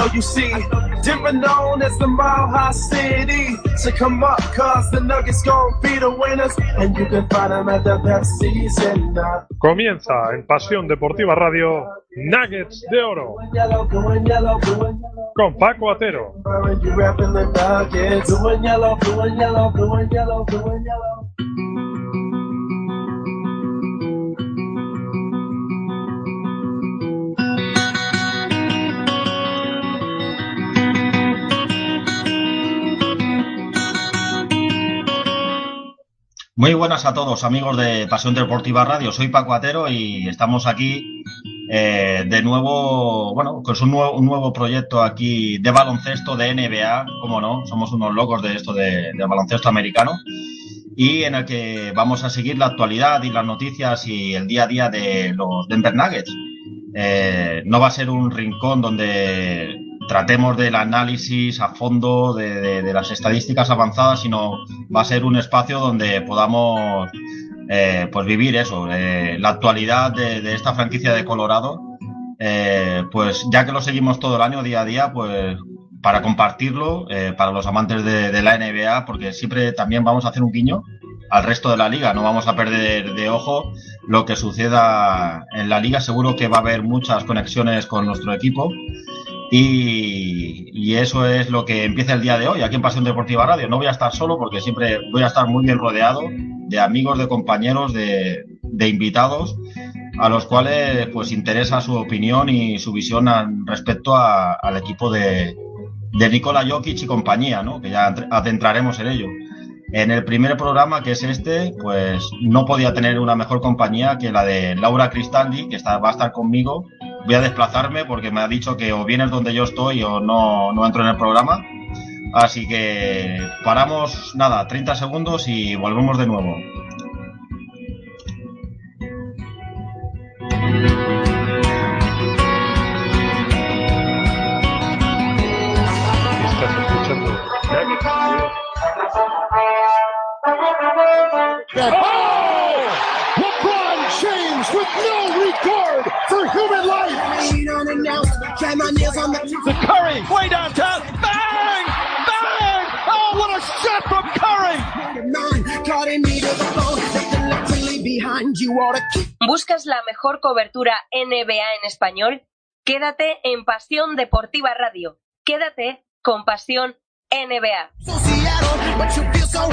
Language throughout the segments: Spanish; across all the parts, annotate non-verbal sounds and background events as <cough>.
know you see. Different known as the Mile High City. So come up, cause the Nuggets gon' be the winners. And you can find them at the Pepsi Center. Comienza en Pasión Deportiva Radio Nuggets de Oro Yellow, blue and yellow, blue and yellow. con Paco Atero. Muy buenas a todos, amigos de Pasión Deportiva Radio. Soy Paco Atero y estamos aquí eh, de nuevo, bueno, con un nuevo, un nuevo proyecto aquí de baloncesto de NBA, como no, somos unos locos de esto de, de baloncesto americano, y en el que vamos a seguir la actualidad y las noticias y el día a día de los Denver Nuggets. Eh, no va a ser un rincón donde tratemos del análisis a fondo de, las estadísticas avanzadas, sino va a ser un espacio donde podamos eh, pues vivir eso, eh, la actualidad de, esta franquicia de Colorado, eh, pues ya que lo seguimos todo el año, día a día, pues para compartirlo para los amantes de la NBA, porque siempre también vamos a hacer un guiño al resto de la liga, no vamos a perder de ojo lo que suceda en la liga, seguro que va a haber muchas conexiones con nuestro equipo. Y, eso es lo que empieza el día de hoy aquí en Pasión Deportiva Radio. No voy a estar solo porque siempre voy a estar muy bien rodeado de amigos, de compañeros, de, invitados a los cuales pues interesa su opinión y su visión respecto al equipo de, de Nikola Jokic y compañía, ¿no? que ya adentraremos en ello. En el primer programa, que es este, pues no podía tener una mejor compañía que la de Laura Cristaldi, que está, va a estar conmigo. Voy a desplazarme porque me ha dicho que o vienes donde yo estoy o no, no entro en el programa. Así que paramos, nada, 30 segundos y volvemos de nuevo. ¿Buscas la mejor cobertura NBA en español? Quédate en Pasión Deportiva Radio. Quédate con Pasión NBA.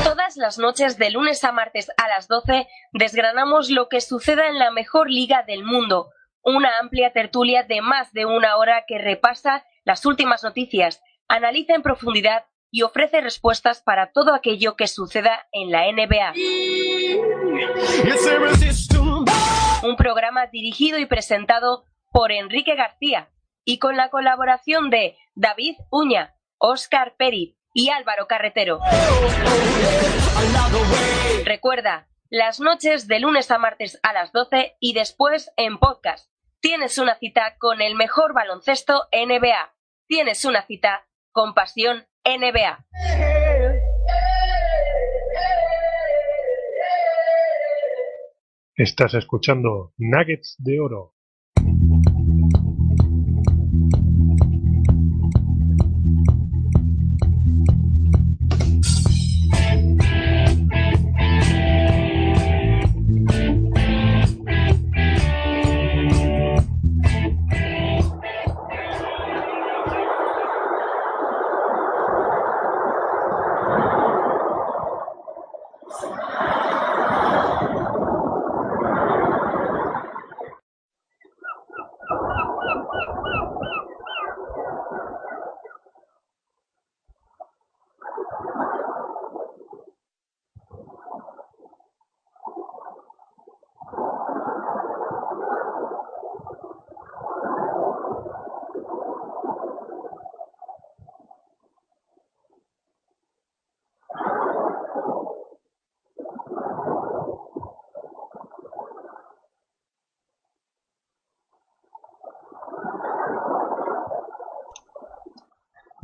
Todas las noches de lunes a martes a las 12 desgranamos lo que suceda en la mejor liga del mundo. Una amplia tertulia de más de una hora que repasa las últimas noticias, analiza en profundidad y ofrece respuestas para todo aquello que suceda en la NBA. Un programa dirigido y presentado por Enrique García y con la colaboración de David Uña, Óscar Peri y Álvaro Carretero. Recuerda, las noches de lunes a martes a las 12 y después en podcast. Tienes una cita con el mejor baloncesto NBA. Tienes una cita con pasión NBA. Estás escuchando Nuggets de Oro.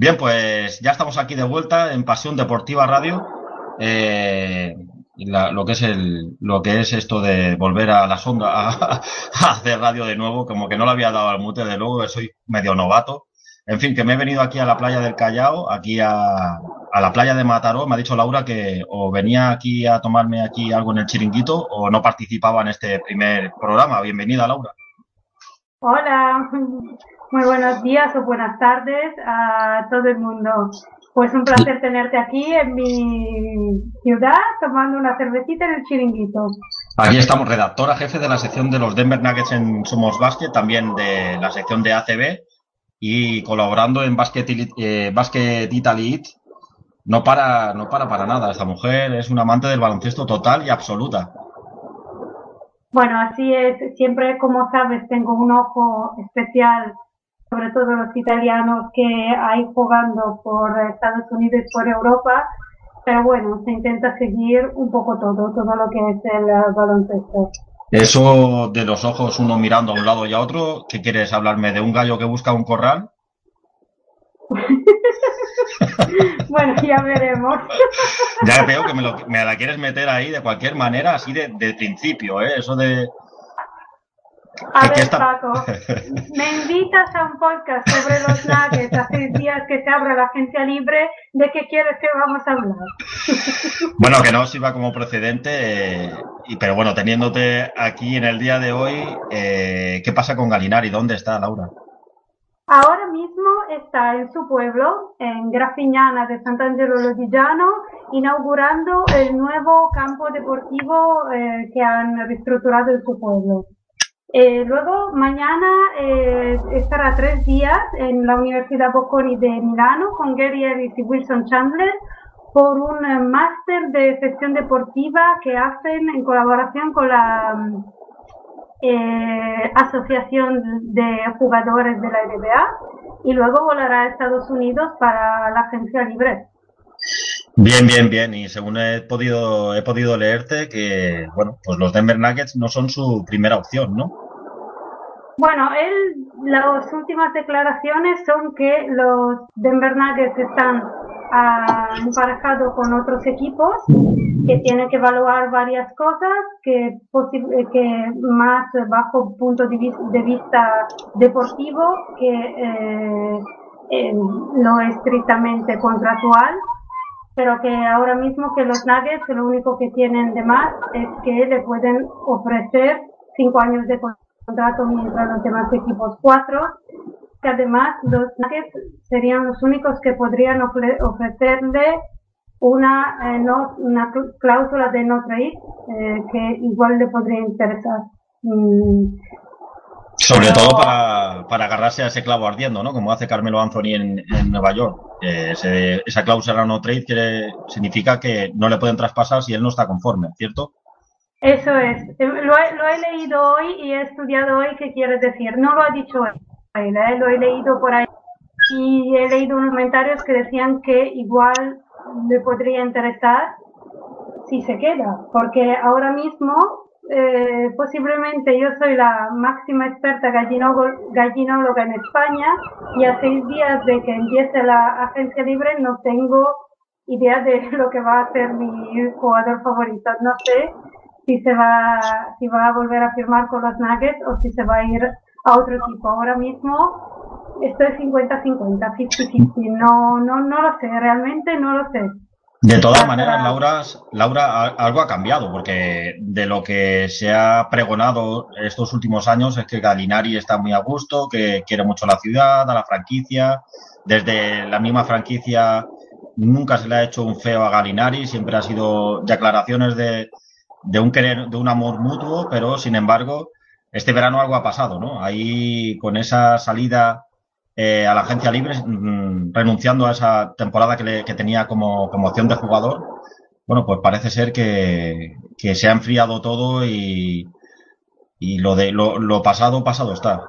Bien, pues ya estamos aquí de vuelta en Pasión Deportiva Radio. Eh, lo que es esto de volver a la sonda a, hacer radio de nuevo, como que no le había dado al mute de luego, soy medio novato. En fin, que me he venido aquí a la playa del Callao, aquí a, a la playa de Mataró. Me ha dicho Laura que o venía aquí a tomarme aquí algo en el chiringuito o no participaba en este primer programa. Bienvenida, Laura. Hola, muy buenos días o buenas tardes a todo el mundo. Pues un placer tenerte aquí en mi ciudad tomando una cervecita en el chiringuito. Aquí estamos, redactora jefe de la sección de los Denver Nuggets en Somos Basket, también de la sección de ACB y colaborando en Basket, eh, Basket Italy No para, no para para nada. Esta mujer es una amante del baloncesto total y absoluta. Bueno, así es. Siempre, como sabes, tengo un ojo especial, sobre todo los italianos que hay jugando por Estados Unidos y por Europa. Pero bueno, se intenta seguir un poco todo, todo lo que es el baloncesto. Eso de los ojos, uno mirando a un lado y a otro, ¿qué quieres hablarme? ¿De un gallo que busca un corral? <laughs> bueno, ya veremos. ya veo que me, la quieres meter ahí de cualquier manera, así de, principio, ¿eh? Eso de... A ver, Paco, <laughs> me invitas a un podcast sobre los nuggets hace días que se abre la agencia libre. ¿De qué quieres que vamos a hablar? <laughs> bueno, que no sirva como precedente, eh, y, pero bueno, teniéndote aquí en el día de hoy, eh, ¿qué pasa con Galinari? ¿Dónde está Laura? Ahora mismo está en su pueblo, en Grafiñana de Sant'Angelo Lodigiano, inaugurando el nuevo campo deportivo eh, que han reestructurado en su pueblo. Eh, luego, mañana eh, estará tres días en la Universidad Bocconi de Milano con Gary Ellis y Wilson Chandler por un eh, máster de gestión deportiva que hacen en colaboración con la eh, Asociación de Jugadores de la NBA y luego volará a Estados Unidos para la agencia libre. Bien, bien, bien. Y según he podido, he podido leerte que, bueno, pues los Denver Nuggets no son su primera opción, ¿no? Bueno, él, las últimas declaraciones son que los Denver Nuggets están ah, emparejados con otros equipos, que tienen que evaluar varias cosas, que, que más bajo punto de vista, deportivo que eh, lo estrictamente contractual, pero que ahora mismo que los Nuggets lo único que tienen de más es que le pueden ofrecer cinco años de contrato contrato mientras los demás equipos cuatro, que además los Nuggets serían los únicos que podrían ofrecerle una, eh, no, una cláusula de no trade eh, que igual le podría interesar. Mm. Sobre todo para, para, agarrarse a ese clavo ardiendo, ¿no? Como hace Carmelo Anthony en, en Nueva York. esa cláusula no trade quiere, significa que no le pueden traspasar si él no está conforme, ¿cierto? Eso es. Eh, lo lo he, leído hoy y he estudiado hoy qué quiere decir. No lo ha dicho él, ¿eh? lo he leído por ahí. Y he leído unos comentarios que decían que igual le podría interesar si se queda. Porque ahora mismo, eh, posiblemente yo soy la máxima experta gallinóloga en España y a seis días de que empiece la agencia libre no tengo idea de <laughs> lo que va a ser mi jugador favorito. No sé si se va, si va a volver a firmar con los Nuggets o si se va a ir a otro equipo. Ahora mismo estoy 50-50, 50-50. No, no, no lo sé, realmente no lo sé. De todas maneras, Laura, Laura, algo ha cambiado, porque de lo que se ha pregonado estos últimos años es que Galinari está muy a gusto, que quiere mucho la ciudad, a la franquicia. Desde la misma franquicia nunca se le ha hecho un feo a Galinari, siempre ha sido declaraciones de, de un querer, de un amor mutuo, pero sin embargo, este verano algo ha pasado, ¿no? Ahí con esa salida eh, a la agencia libre, mm, renunciando a esa temporada que, le, que tenía como, como, opción de jugador, bueno, pues parece ser que, que se ha enfriado todo y, y lo de lo, lo pasado, pasado está.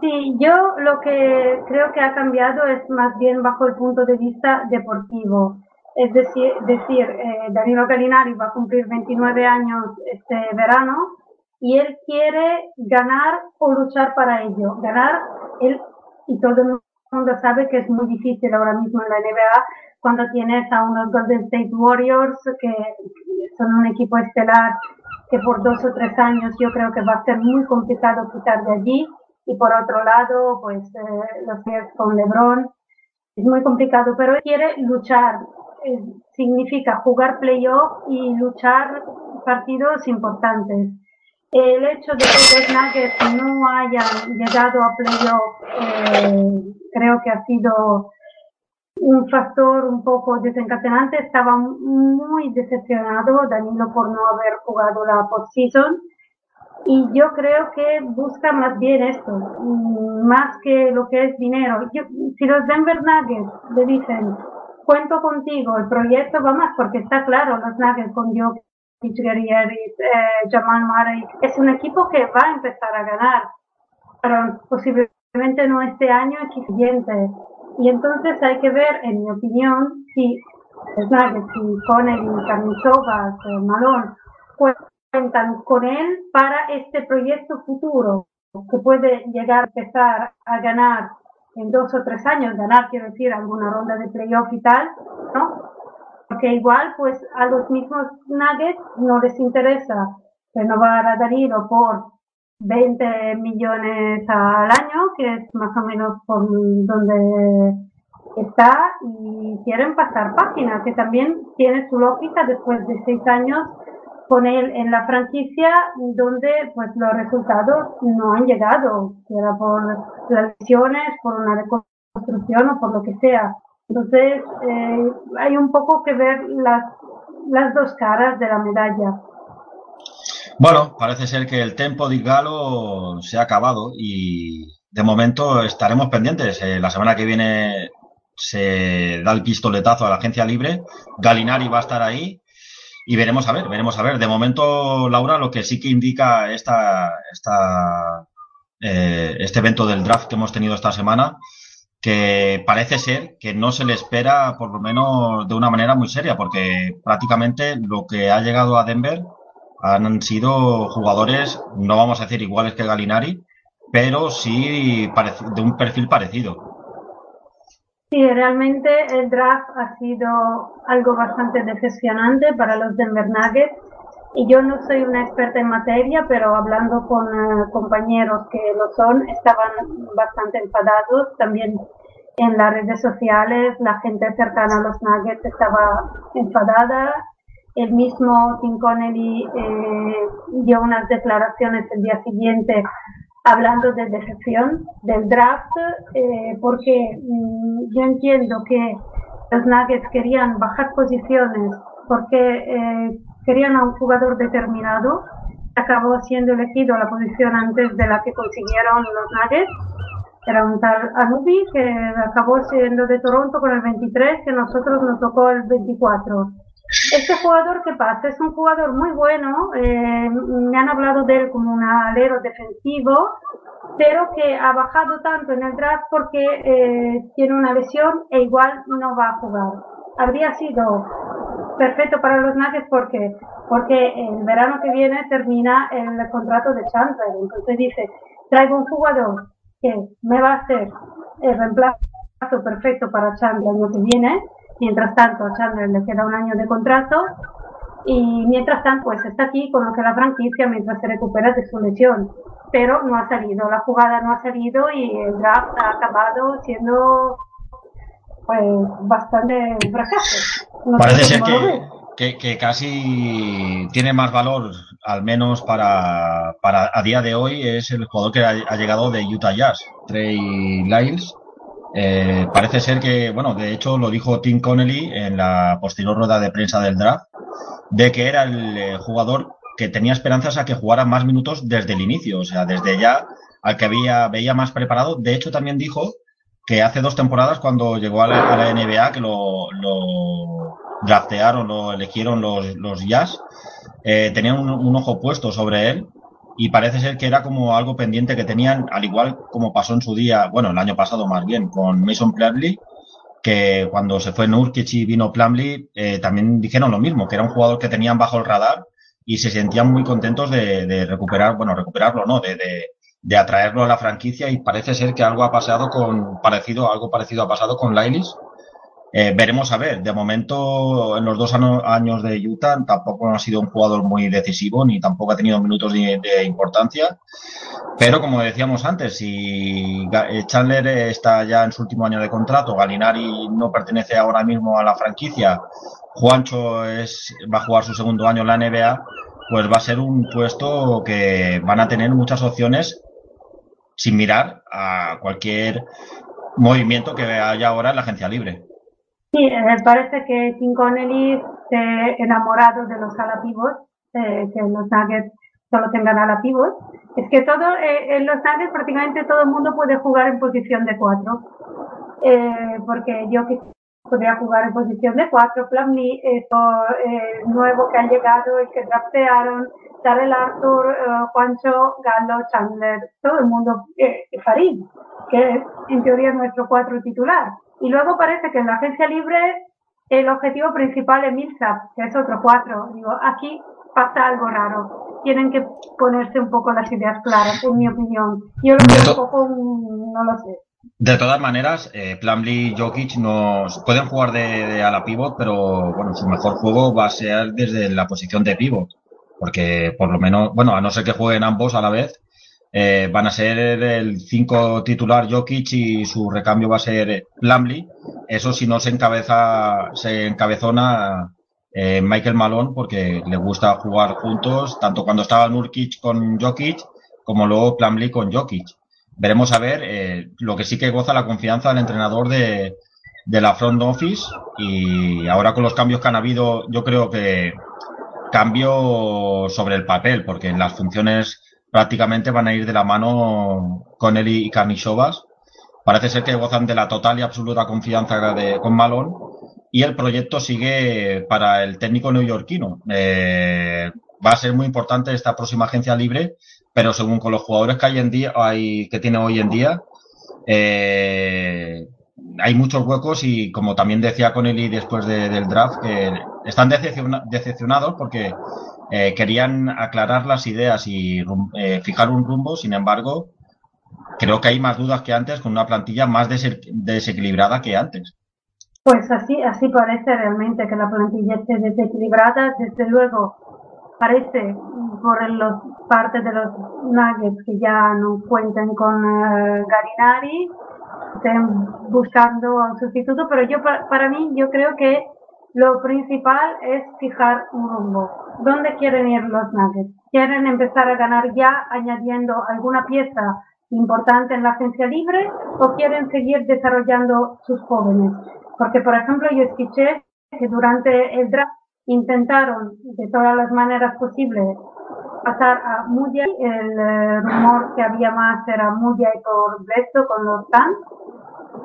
Sí, yo lo que creo que ha cambiado es más bien bajo el punto de vista deportivo. Es decir, decir eh, Danilo Gallinari va a cumplir 29 años este verano y él quiere ganar o luchar para ello. Ganar, él y todo el mundo sabe que es muy difícil ahora mismo en la NBA cuando tienes a unos Golden State Warriors que son un equipo estelar que por dos o tres años yo creo que va a ser muy complicado quitar de allí y por otro lado, pues eh, los Nets con LeBron. Es muy complicado, pero él quiere luchar. Eh, significa jugar playoff y luchar partidos importantes. El hecho de que los Nuggets no hayan llegado a playoff eh, creo que ha sido un factor un poco desencadenante. Estaba muy decepcionado Danilo por no haber jugado la postseason y yo creo que busca más bien esto, mm, más que lo que es dinero. si los Denver Nuggets le dicen, cuento contigo, el proyecto va más, porque está claro, los Nuggets con Jokic, eh, Jamal Murray, es un equipo que va a empezar a ganar, pero posiblemente no este año, el siguiente. Y entonces hay que ver, en mi opinión, si los Nuggets, si Connelly, Camisovas, eh, Malone, cuentan con él para este proyecto futuro, que puede llegar a empezar a ganar en dos o tres años, ganar quiero decir alguna ronda de playoff y tal, ¿no? Porque igual pues a los mismos Nuggets no les interesa renovar a Danilo por 20 millones al año, que es más o menos por donde está, y quieren pasar página, que también tiene su lógica después de seis años con él en la franquicia donde pues los resultados no han llegado, sea por las lesiones, por una reconstrucción o por lo que sea. Entonces eh, hay un poco que ver las, las dos caras de la medalla. Bueno, parece ser que el tempo de Galo se ha acabado y de momento estaremos pendientes. Eh, la semana que viene se da el pistoletazo a la agencia libre. Galinari va a estar ahí y veremos a ver, veremos a ver. De momento, Laura, lo que sí que indica esta, esta, eh, este evento del draft que hemos tenido esta semana, que parece ser que no se le espera, por lo menos de una manera muy seria, porque prácticamente lo que ha llegado a Denver han sido jugadores, no vamos a decir iguales que Galinari, pero sí de un perfil parecido. Sí, realmente el draft ha sido algo bastante decepcionante para los Denver Nuggets. Y yo no soy una experta en materia, pero hablando con eh, compañeros que lo son, estaban bastante enfadados. También en las redes sociales, la gente cercana a los Nuggets estaba enfadada. El mismo Tim Connelly eh, dio unas declaraciones el día siguiente hablando de decepción del draft, eh, porque mm, yo entiendo que los Nuggets querían bajar posiciones porque eh, querían a un jugador determinado. Acabó siendo elegido la posición antes de la que consiguieron los Nuggets. Era un tal Anubi que acabó siendo de Toronto con el 23, que nosotros nos tocó el 24. Este jugador, ¿qué pasa? Es un jugador muy bueno, eh, me han hablado de él como un alero defensivo, pero que ha bajado tanto en el draft porque eh, tiene una lesión e igual no va a jugar. Habría sido perfecto para los Nuggets porque porque el verano que viene termina el contrato de Chandler. Entonces dice, traigo un jugador que me va a hacer el reemplazo perfecto para Chandler el año que viene Mientras tanto, Chandler le queda un año de contrato y mientras tanto, pues está aquí, conoce la franquicia mientras se recupera de su lesión. Pero no ha salido, la jugada no ha salido y el draft ha acabado siendo pues bastante fracaso. Parece ser que, que, casi tiene más valor, al menos para, para a día de hoy, es el jugador que ha, ha llegado de Utah Jazz, Trey Lyles eh, parece ser que, bueno, de hecho lo dijo Tim Connelly en la posterior rueda de prensa del draft, de que era el eh, jugador que tenía esperanzas a que jugara más minutos desde el inicio, o sea, desde ya al que había, veía más preparado. De hecho, también dijo que hace dos temporadas cuando llegó a la, NBA, que lo, lo, draftearon, lo eligieron los, los Jazz, eh, tenían un, un, ojo puesto sobre él y parece ser que era como algo pendiente que tenían, al igual como pasó en su día, bueno, el año pasado más bien, con Mason Plumlee, que cuando se fue Nurkic y vino Plumlee, eh, también dijeron lo mismo, que era un jugador que tenían bajo el radar y se sentían muy contentos de, de recuperar, bueno, recuperarlo, ¿no? De, de, de, atraerlo a la franquicia y parece ser que algo ha pasado con, parecido, algo parecido ha pasado con Lailis, Eh, veremos a ver. De momento, en los dos años de Utah, tampoco ha sido un jugador muy decisivo ni tampoco ha tenido minutos de, de importancia. Pero como decíamos antes, si Chandler está ya en su último año de contrato, Galinari no pertenece ahora mismo a la franquicia, Juancho es, va a jugar su segundo año en la NBA, pues va a ser un puesto que van a tener muchas opciones sin mirar a cualquier movimiento que haya ahora en la agencia libre. Sí, me parece que Tim Connelly esté enamorado de los ala eh, que los Nuggets solo tengan ala Es que todo, eh, en los Nuggets prácticamente todo el mundo puede jugar en posición de cuatro. Eh, porque yo que podría jugar en posición de cuatro, Plumlee, esto eh, nuevo que ha llegado, el que draftearon, Darrell Arthur, eh, Juancho, Galo, Chandler, todo el mundo, eh, Farid, que en teoría es nuestro cuatro titular. Y luego parece que en la agencia libre el objetivo principal es Millsap, que es otro cuatro. Digo, aquí pasa algo raro. Tienen que ponerse un poco las ideas claras, en mi opinión. Yo lo veo un poco, no lo sé. De todas maneras, eh, Plumlee y Jokic nos pueden jugar de, de, a la pivot, pero bueno, su mejor juego va a ser desde la posición de pivot, porque por lo menos, bueno, a no ser que jueguen ambos a la vez, eh, van a ser el 5 titular Jokic y su recambio va a ser Plumlee. Eso si no se encabeza, se encabezona eh, Michael Malone porque le gusta jugar juntos, tanto cuando estaba Nurkic con Jokic como luego Plumlee con Jokic veremos a ver. Eh, lo que sí que goza la confianza del entrenador de, de la front office y ahora con los cambios que han habido, yo creo que cambio sobre el papel, porque en las funciones prácticamente van a ir de la mano con él y Carnichovas. Parece ser que gozan de la total y absoluta confianza de, con Malón y el proyecto sigue para el técnico neoyorquino. Eh, va a ser muy importante esta próxima agencia libre pero según con los jugadores que hay en día, hay, que tiene hoy en día, eh, hay muchos huecos y como también decía Connelly después del draft, que están decepcionados porque eh, querían aclarar las ideas y eh, fijar un rumbo, sin embargo, creo que hay más dudas que antes con una plantilla más desequilibrada que antes. Pues así, así parece realmente que la plantilla esté desequilibrada. Desde luego, parece por los partes de los Nuggets que ya no cuenten con uh, Garinari, estén buscando un sustituto, pero yo para mí yo creo que lo principal es fijar un rumbo. ¿Dónde quieren ir los Nuggets? ¿Quieren empezar a ganar ya añadiendo alguna pieza importante en la agencia libre o quieren seguir desarrollando sus jóvenes? Porque, por ejemplo, yo escuché que durante el draft intentaron de todas las maneras posibles pasar a Muyay. El eh, rumor que había más era Muyay por Blesto con los Suns.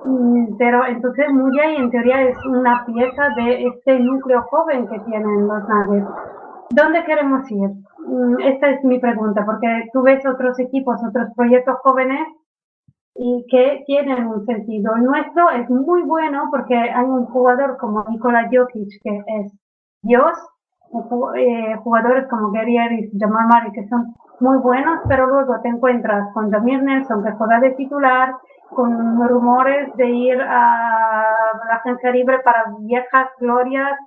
Mm, pero entonces Muyay en teoría es una pieza de este núcleo joven que tienen los Nuggets. ¿Dónde queremos ir? Mm, esta es mi pregunta, porque tú ves otros equipos, otros proyectos jóvenes y que tienen un sentido. El nuestro es muy bueno porque hay un jugador como Nikola Jokic que es Dios, eh, jugadores como Gary Harris, Jamal Murray, que son muy buenos, pero luego te encuentras con Jamir Nelson, que juega de titular, con rumores de ir a la agencia libre para viejas glorias.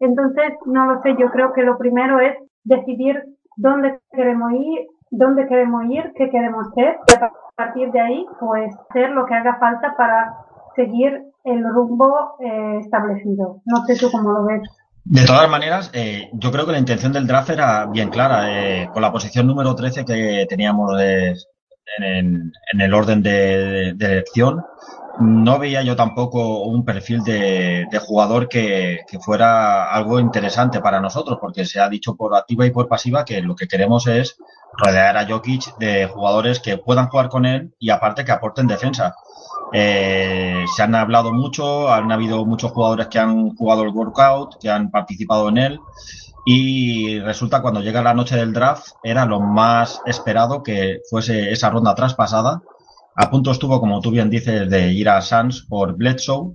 Entonces, no lo sé, yo creo que lo primero es decidir dónde queremos ir, dónde queremos ir, qué queremos ser, y a partir de ahí, pues, hacer lo que haga falta para seguir el rumbo eh, establecido. No sé tú cómo lo ves. De todas maneras, eh, yo creo que la intención del draft era bien clara. Eh, con la posición número 13 que teníamos en, el orden de, elección, no veía yo tampoco un perfil de, jugador que, fuera algo interesante para nosotros, porque se ha dicho por activa y por pasiva que lo que queremos es rodear a Jokic de jugadores que puedan jugar con él y aparte que aporten defensa. Eh, se han hablado mucho, han habido muchos jugadores que han jugado el workout, que han participado en él y resulta cuando llega la noche del draft era lo más esperado que fuese esa ronda traspasada. A punto estuvo, como tú bien dices, de ir a Sans por Bledsoe,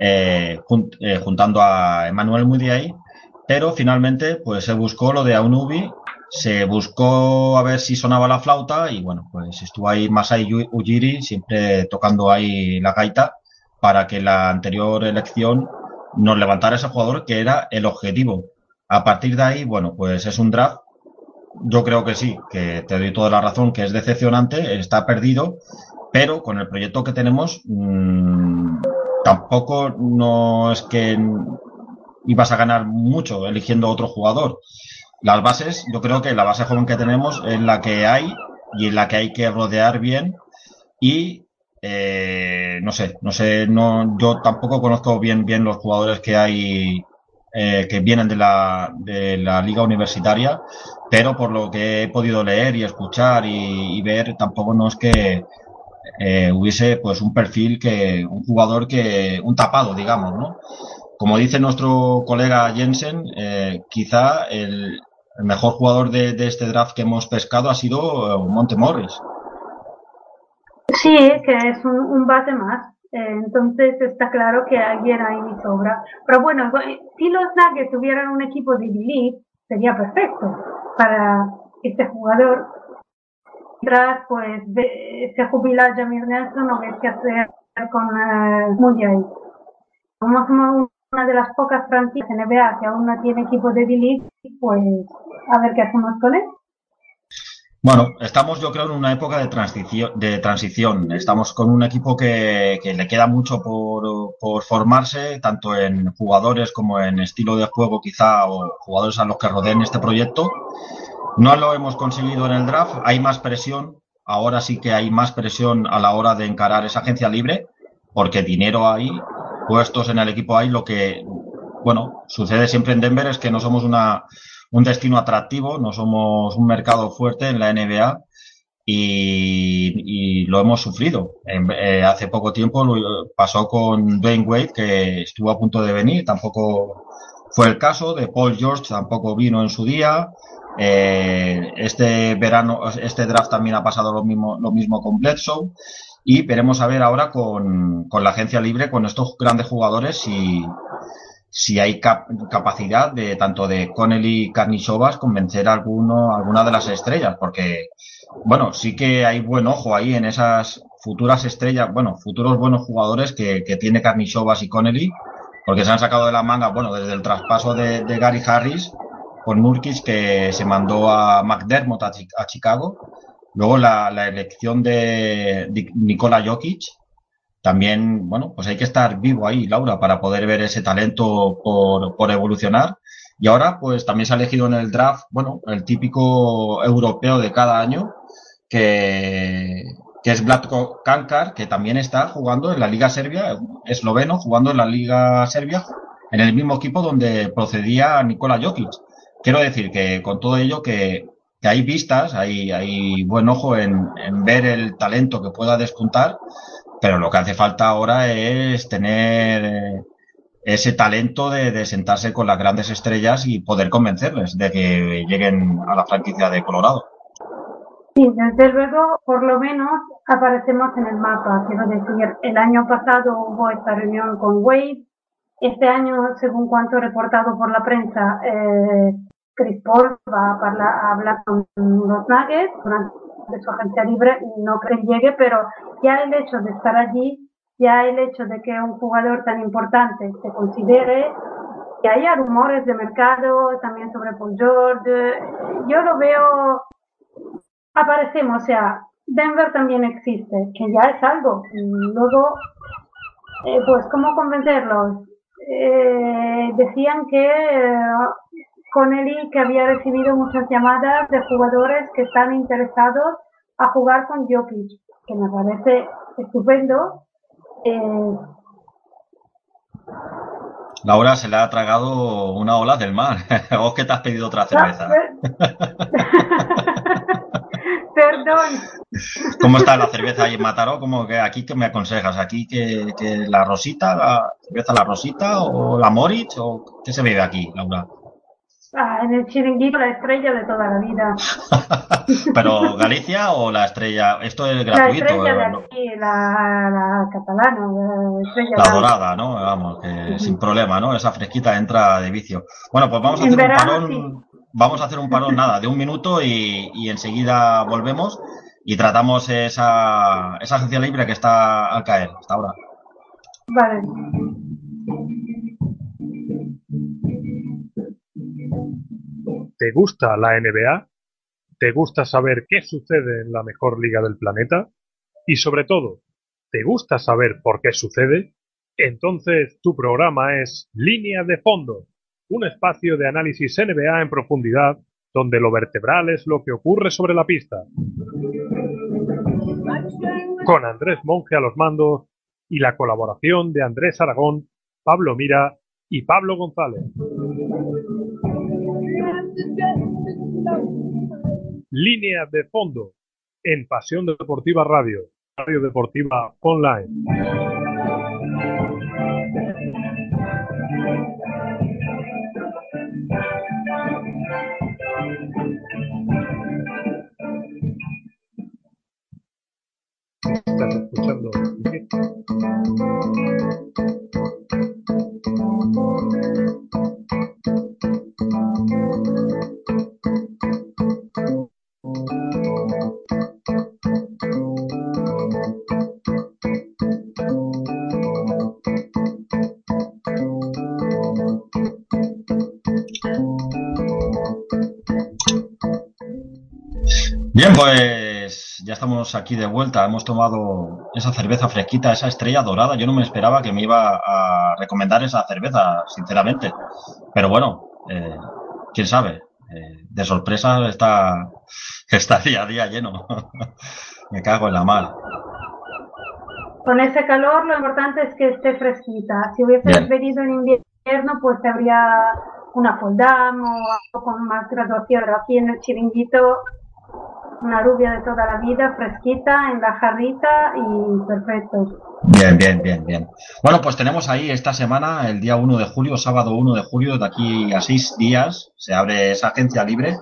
eh, eh, juntando a Emmanuel Mudiay, pero finalmente pues se buscó lo de Aunubi se buscó a ver si sonaba la flauta y bueno, pues estuvo ahí Masai Ujiri siempre tocando ahí la gaita para que la anterior elección nos levantara ese jugador que era el objetivo. A partir de ahí, bueno, pues es un draft. Yo creo que sí, que te doy toda la razón, que es decepcionante, está perdido, pero con el proyecto que tenemos, mmm, tampoco no es que ibas a ganar mucho eligiendo otro jugador. Las bases, yo creo que la base joven que tenemos es la que hay y en la que hay que rodear bien y eh, no sé, no sé, no, yo tampoco conozco bien, bien los jugadores que hay eh, que vienen de la, de la liga universitaria, pero por lo que he podido leer y escuchar y, ver, tampoco no es que eh, hubiese pues un perfil que, un jugador que, un tapado, digamos, ¿no? Como dice nuestro colega Jensen, eh, quizá el, el, mejor jugador de, de, este draft que hemos pescado ha sido eh, Monte Morris. Sí, que es un, un base más. Eh, entonces está claro que alguien ahí sobra. Pero bueno, si los Nuggets tuvieran un equipo de elite, sería perfecto para este jugador. Mientras pues de, se jubila Jamir Nelson, no ves qué hacer con uh, Mujay. Como somos una de las pocas franquicias NBA que aún no tiene equipo de elite, pues a ver qué hacemos con él. Bueno, estamos yo creo en una época de transición, de transición. Estamos con un equipo que, que le queda mucho por, por, formarse, tanto en jugadores como en estilo de juego quizá, o jugadores a los que rodeen este proyecto. No lo hemos conseguido en el draft, hay más presión, ahora sí que hay más presión a la hora de encarar esa agencia libre, porque dinero hay, puestos en el equipo hay, lo que, bueno, sucede siempre en Denver es que no somos una un destino atractivo, no somos un mercado fuerte en la NBA y, y lo hemos sufrido. Eh, hace poco tiempo pasó con Dwayne Wade, que estuvo a punto de venir, tampoco fue el caso, de Paul George tampoco vino en su día. Eh, este verano, este draft también ha pasado lo mismo, lo mismo con Bledsoe. Y veremos a ver ahora con, con la agencia libre, con estos grandes jugadores, si, si hay cap capacidad de tanto de Connelly y Karnisovas convencer a alguno, alguna de las estrellas, porque, bueno, sí que hay buen ojo ahí en esas futuras estrellas, bueno, futuros buenos jugadores que, que tiene Karnisovas y Connelly, porque se han sacado de la manga, bueno, desde el traspaso de, Gary Harris con Nurkic que se mandó a McDermott a Chicago, luego la, la elección de, de Nikola Jokic, también, bueno, pues hay que estar vivo ahí, Laura, para poder ver ese talento por, por, evolucionar. Y ahora, pues también se ha elegido en el draft, bueno, el típico europeo de cada año, que, que es Vlatko Kankar, que también está jugando en la Liga Serbia, esloveno, jugando en la Liga Serbia, en el mismo equipo donde procedía Nikola Jokic. Quiero decir que con todo ello que, que hay vistas, hay, buen ojo en, ver el talento que pueda despuntar pero lo que hace falta ahora es tener ese talento de, de, sentarse con las grandes estrellas y poder convencerles de que lleguen a la franquicia de Colorado. Sí, desde luego, por lo menos aparecemos en el mapa. Quiero decir, el año pasado hubo esta reunión con Wade. Este año, según cuanto reportado por la prensa, eh, Chris Paul va a, parla, a hablar con los Nuggets durante su agencia libre, no creo que llegue, pero ya el hecho de estar allí, ya el hecho de que un jugador tan importante se considere, que haya rumores de mercado también sobre Paul George, yo lo veo, aparecemos, o sea, Denver también existe, que ya es algo. Y luego, eh, pues, ¿cómo convencerlos? Eh, decían que eh, Connelly que había recibido muchas llamadas de jugadores que están interesados a jugar con Jokic, que me parece estupendo. Eh... Laura se le ha tragado una ola del mar. <laughs> ¿O que te has pedido otra cerveza? <laughs> Perdón. ¿Cómo está la cerveza ahí en Mataró? ¿Cómo que aquí que me aconsejas? ¿Aquí que, que la Rosita, la cerveza la Rosita o la Moritz o qué se bebe aquí, Laura? Ah, en el chiringuito la estrella de toda la vida. <laughs> ¿Pero Galicia o la estrella? Esto es gratuito. La estrella de aquí, la, la catalana, la estrella La dorada, ¿no? Vamos, que uh -huh. sin problema, ¿no? Esa fresquita entra de vicio. Bueno, pues vamos a hacer verano, un parón. Sí. Vamos a hacer un parón, nada, de un minuto y, y enseguida volvemos y tratamos esa, esa agencia libre que está al caer hasta ahora. Vale. ¿Te gusta la NBA? ¿Te gusta saber qué sucede en la mejor liga del planeta? Y sobre todo, ¿te gusta saber por qué sucede? Entonces tu programa es Línea de Fondo, un espacio de análisis NBA en profundidad donde lo vertebral es lo que ocurre sobre la pista. Con Andrés Monge a los mandos y la colaboración de Andrés Aragón, Pablo Mira y Pablo González. Línea de fondo en Pasión Deportiva Radio, Radio Deportiva Online. Estamos aquí de vuelta. Hemos tomado esa cerveza fresquita, esa estrella dorada. Yo no me esperaba que me iba a recomendar esa cerveza, sinceramente. Pero bueno, eh, quién sabe. Eh, de sorpresa está, <laughs> está día a día lleno. <laughs> me cago en la mal. Con ese calor lo importante es que esté fresquita. Si hubieses Bien. venido en invierno, pues te habría una foldam o algo con más graduación. Pero aquí en el chiringuito, una rubia de toda la vida, fresquita, en la jarrita y perfecto. Bien, bien, bien, bien. Bueno, pues tenemos ahí esta semana, el día 1 de julio, sábado 1 de julio, de aquí a seis días, se abre esa agencia libre.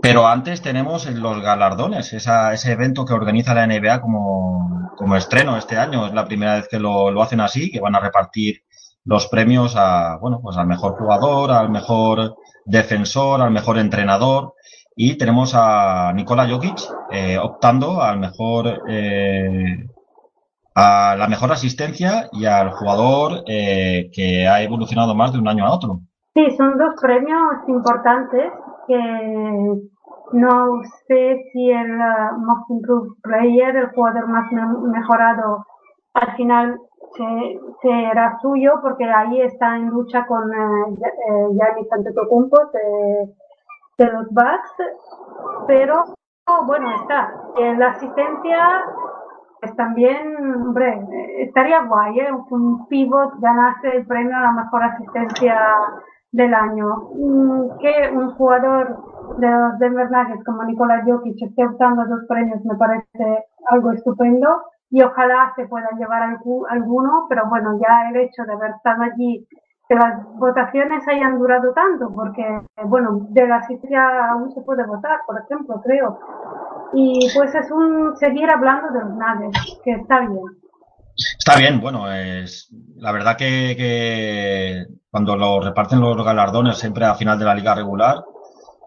Pero antes tenemos los galardones, esa, ese evento que organiza la NBA como, como estreno este año. Es la primera vez que lo, lo hacen así, que van a repartir los premios a, bueno, pues al mejor jugador, al mejor defensor, al mejor entrenador. Y tenemos a Nikola Jokic eh, optando al mejor, eh, a la mejor asistencia y al jugador eh, que ha evolucionado más de un año a otro. Sí, son dos premios importantes que no sé si el uh, Most Improved Player, el jugador más me- mejorado, al final se- será suyo porque ahí está en lucha con eh, eh, Giannis Antetokounmpo de, de los Bucks, pero bueno, está. Eh, la asistencia pues también, hombre, estaría guay, ¿eh? Un pivot ganarse el premio a la mejor asistencia del año. Mm, Que un jugador de los Denver Nuggets como Nikola Jokic esté optando dos premios me parece algo estupendo y ojalá se puedan llevar algu- alguno, pero bueno, ya el hecho de haber estado allí, que las votaciones hayan durado tanto, porque, bueno, de la asistencia aún se puede votar, por ejemplo, creo. Y pues es un seguir hablando de los Nuggets, que está bien. Está bien, bueno, es la verdad que, cuando lo reparten los galardones siempre a final de la liga regular,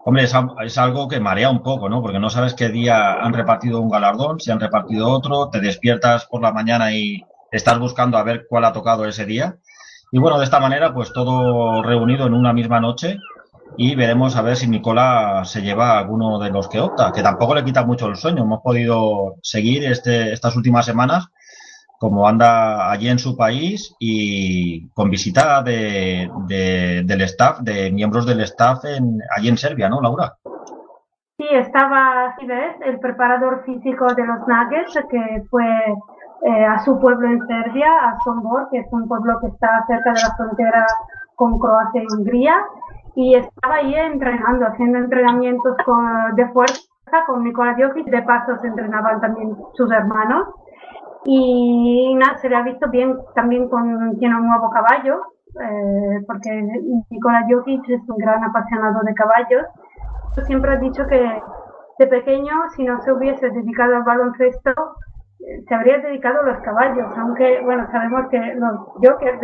hombre, es, es algo que marea un poco, ¿no? Porque no sabes qué día han repartido un galardón, si han repartido otro, te despiertas por la mañana y estás buscando a ver cuál ha tocado ese día. Y bueno, de esta manera, pues todo reunido en una misma noche y veremos a ver si Nicola se lleva alguno de los que opta, que tampoco le quita mucho el sueño. Hemos podido seguir este, estas últimas semanas como anda allí en su país y con visita de, de- del staff, de miembros del staff en, allí en Serbia, ¿no, Laura? Sí, estaba, si ves, el preparador físico de los Nuggets, que fue eh, a su pueblo en Serbia, a Sombor, que es un pueblo que está cerca de la frontera con Croacia y Hungría, y estaba ahí entrenando, haciendo entrenamientos de fuerza con Nikola Jokic, de paso se entrenaban también sus hermanos, y nada, se le ha visto bien también con, tiene un nuevo caballo, eh, porque Nikola Jokic es un gran apasionado de caballos, siempre he dicho que de pequeño, si no se hubiese dedicado al baloncesto, se habría dedicado a los caballos, aunque, bueno, sabemos que los jokers,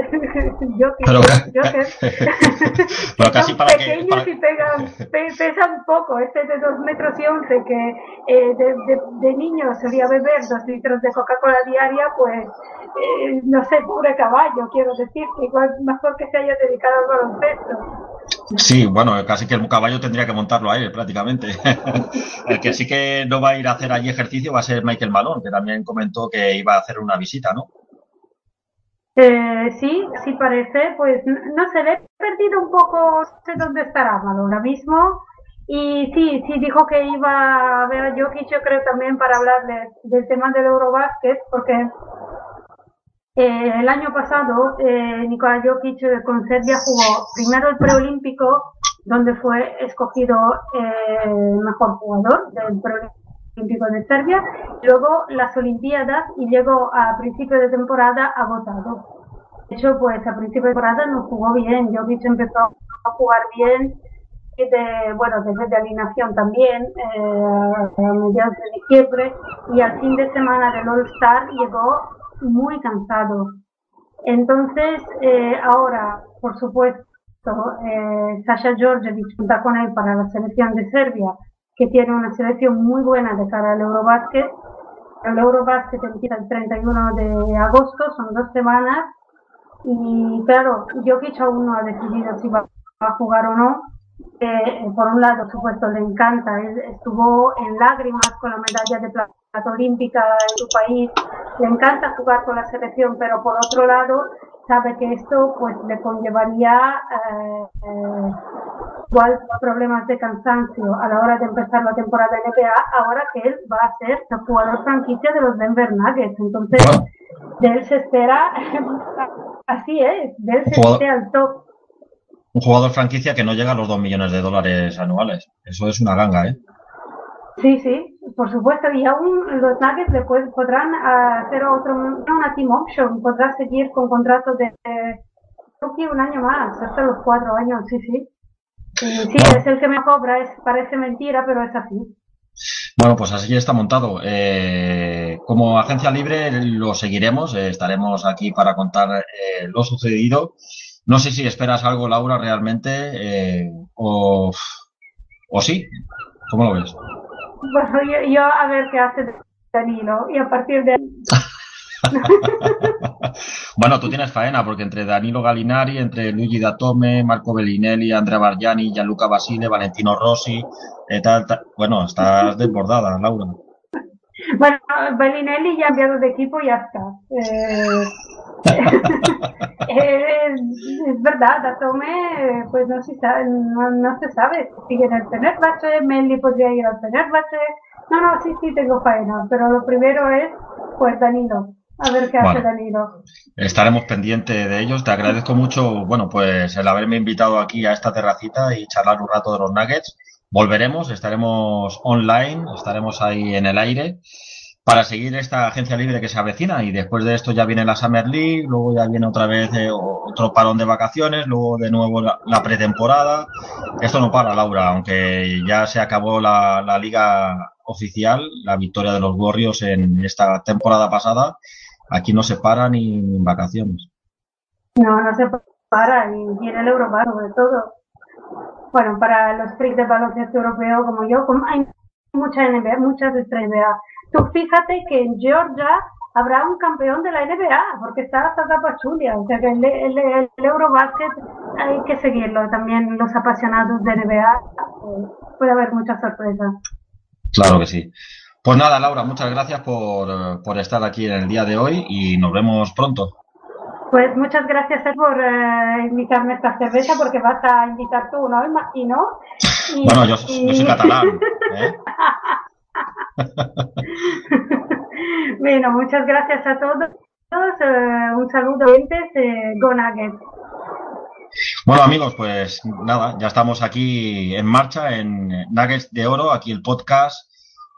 jokers, Pero- jokers <laughs> Pero casi son para que. pequeños para- y pegan, pe- pesan poco. Este de 2 metros y 11 que eh, de, de, de niño solía beber dos litros de Coca-Cola diaria, pues eh, no sé, pobre caballo, quiero decir, que igual mejor que se haya dedicado al baloncesto. Sí, bueno, casi que el caballo tendría que montarlo a él prácticamente. <laughs> el que sí que no va a ir a hacer allí ejercicio va a ser Michael Malone, que también comentó que iba a hacer una visita, ¿no? Eh, sí, sí parece, pues no sé, le he perdido un poco, sé dónde estará Malo ahora mismo. Y sí, sí dijo que iba a ver a Jokic, yo creo también para hablarle del tema del Eurobasket, porque eh, el año pasado eh, Nikola Jokic eh, con Serbia jugó primero el preolímpico, donde fue escogido eh, mejor jugador del preolímpico de Serbia, luego las Olimpiadas y llegó a principio de temporada agotado. De hecho, pues a principio de temporada no jugó bien, Jokic empezó a jugar bien, de, bueno, desde de alineación también, eh, a mediados de diciembre, y al fin de semana del All-Star llegó muy cansado. Entonces, eh, ahora, por supuesto, eh, Sasha Georgievich cuenta con él para la selección de Serbia, que tiene una selección muy buena de cara al Eurobasket. El Eurobasket empieza el 31 de agosto, son dos semanas, y claro, Jokic aún no ha decidido si va a jugar o no. Eh, por un lado, por supuesto, le encanta, él estuvo en lágrimas con la medalla de plata olímpica en su país, le encanta jugar con la selección, pero por otro lado, sabe que esto pues le conllevaría eh, eh, igual problemas de cansancio a la hora de empezar la temporada NBA, ahora que él va a ser el jugador franquicia de los Denver Nuggets. Entonces, de él se espera, <laughs> así es, de él se espera al top. Un jugador franquicia que no llega a los 2 millones de dólares anuales. Eso es una ganga, ¿eh? Sí, sí, por supuesto. Y aún los Nuggets después podrán hacer otro, una team option, podrá seguir con contratos de un año más, hasta los cuatro años, sí, sí. Sí, Bueno. es el que me cobra, es, parece mentira, pero es así. Bueno, pues así está montado. Eh, como agencia libre lo seguiremos, eh, estaremos aquí para contar eh, lo sucedido. No sé si esperas algo, Laura, realmente, eh, o, o sí. ¿Cómo lo ves? Bueno, yo, yo a ver qué hace Danilo y a partir de <laughs> Bueno, tú tienes faena, porque entre Danilo Galinari, entre Luigi Datome, Marco Bellinelli, Andrea Bargiani, Gianluca Basile, Valentino Rossi, eh, tal, tal. bueno, estás desbordada, Laura. Bueno, Bellinelli ya ha cambiado de equipo y ya está. Eh, es, es verdad, Datome, pues no se sabe, no, no se sabe. Sigue en el Fenerbahce, Mendy podría ir al Fenerbahce. No, no, sí, sí, tengo faena, pero lo primero es, pues Danilo. A ver qué hace Bueno. Danilo. Estaremos pendientes de ellos. Te agradezco mucho, bueno, pues el haberme invitado aquí a esta terracita y charlar un rato de los Nuggets. Volveremos, estaremos online, estaremos ahí en el aire para seguir esta agencia libre que se avecina y después de esto ya viene la Summer League, luego ya viene otra vez eh, otro parón de vacaciones, luego de nuevo la, la pretemporada. Esto no para, Laura, aunque ya se acabó la, liga oficial, la victoria de los Warriors en esta temporada pasada. Aquí no se para ni vacaciones. No, no se para y viene el Eurobasket sobre todo. Bueno, para los freaks de baloncesto europeo como yo, como hay muchas NBA, muchas estrellas NBA. Tú fíjate que en Georgia habrá un campeón de la NBA, porque está hasta Pachulia, o sea que el, el, Eurobasket hay que seguirlo también los apasionados de NBA, eh, puede haber muchas sorpresas. Claro que sí. Pues nada, Laura, muchas gracias por, por estar aquí en el día de hoy y nos vemos pronto. Pues muchas gracias por eh, invitarme a esta cerveza, porque vas a invitar tú, ¿no? Imagino. Y- Bueno, yo, y- yo soy catalán. ¿eh? <laughs> bueno, muchas gracias a todos. eh, un saludo, oyentes. Eh, Go Nuggets. Bueno, amigos, pues nada, ya estamos aquí en marcha en Nuggets de Oro, aquí el podcast,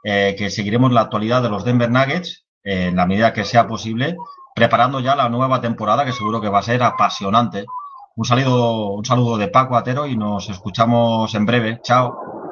eh, que seguiremos la actualidad de los Denver Nuggets eh, en la medida que sea posible, preparando ya la nueva temporada que seguro que va a ser apasionante. Un saludo, un saludo de Paco Atero y nos escuchamos en breve. Chao.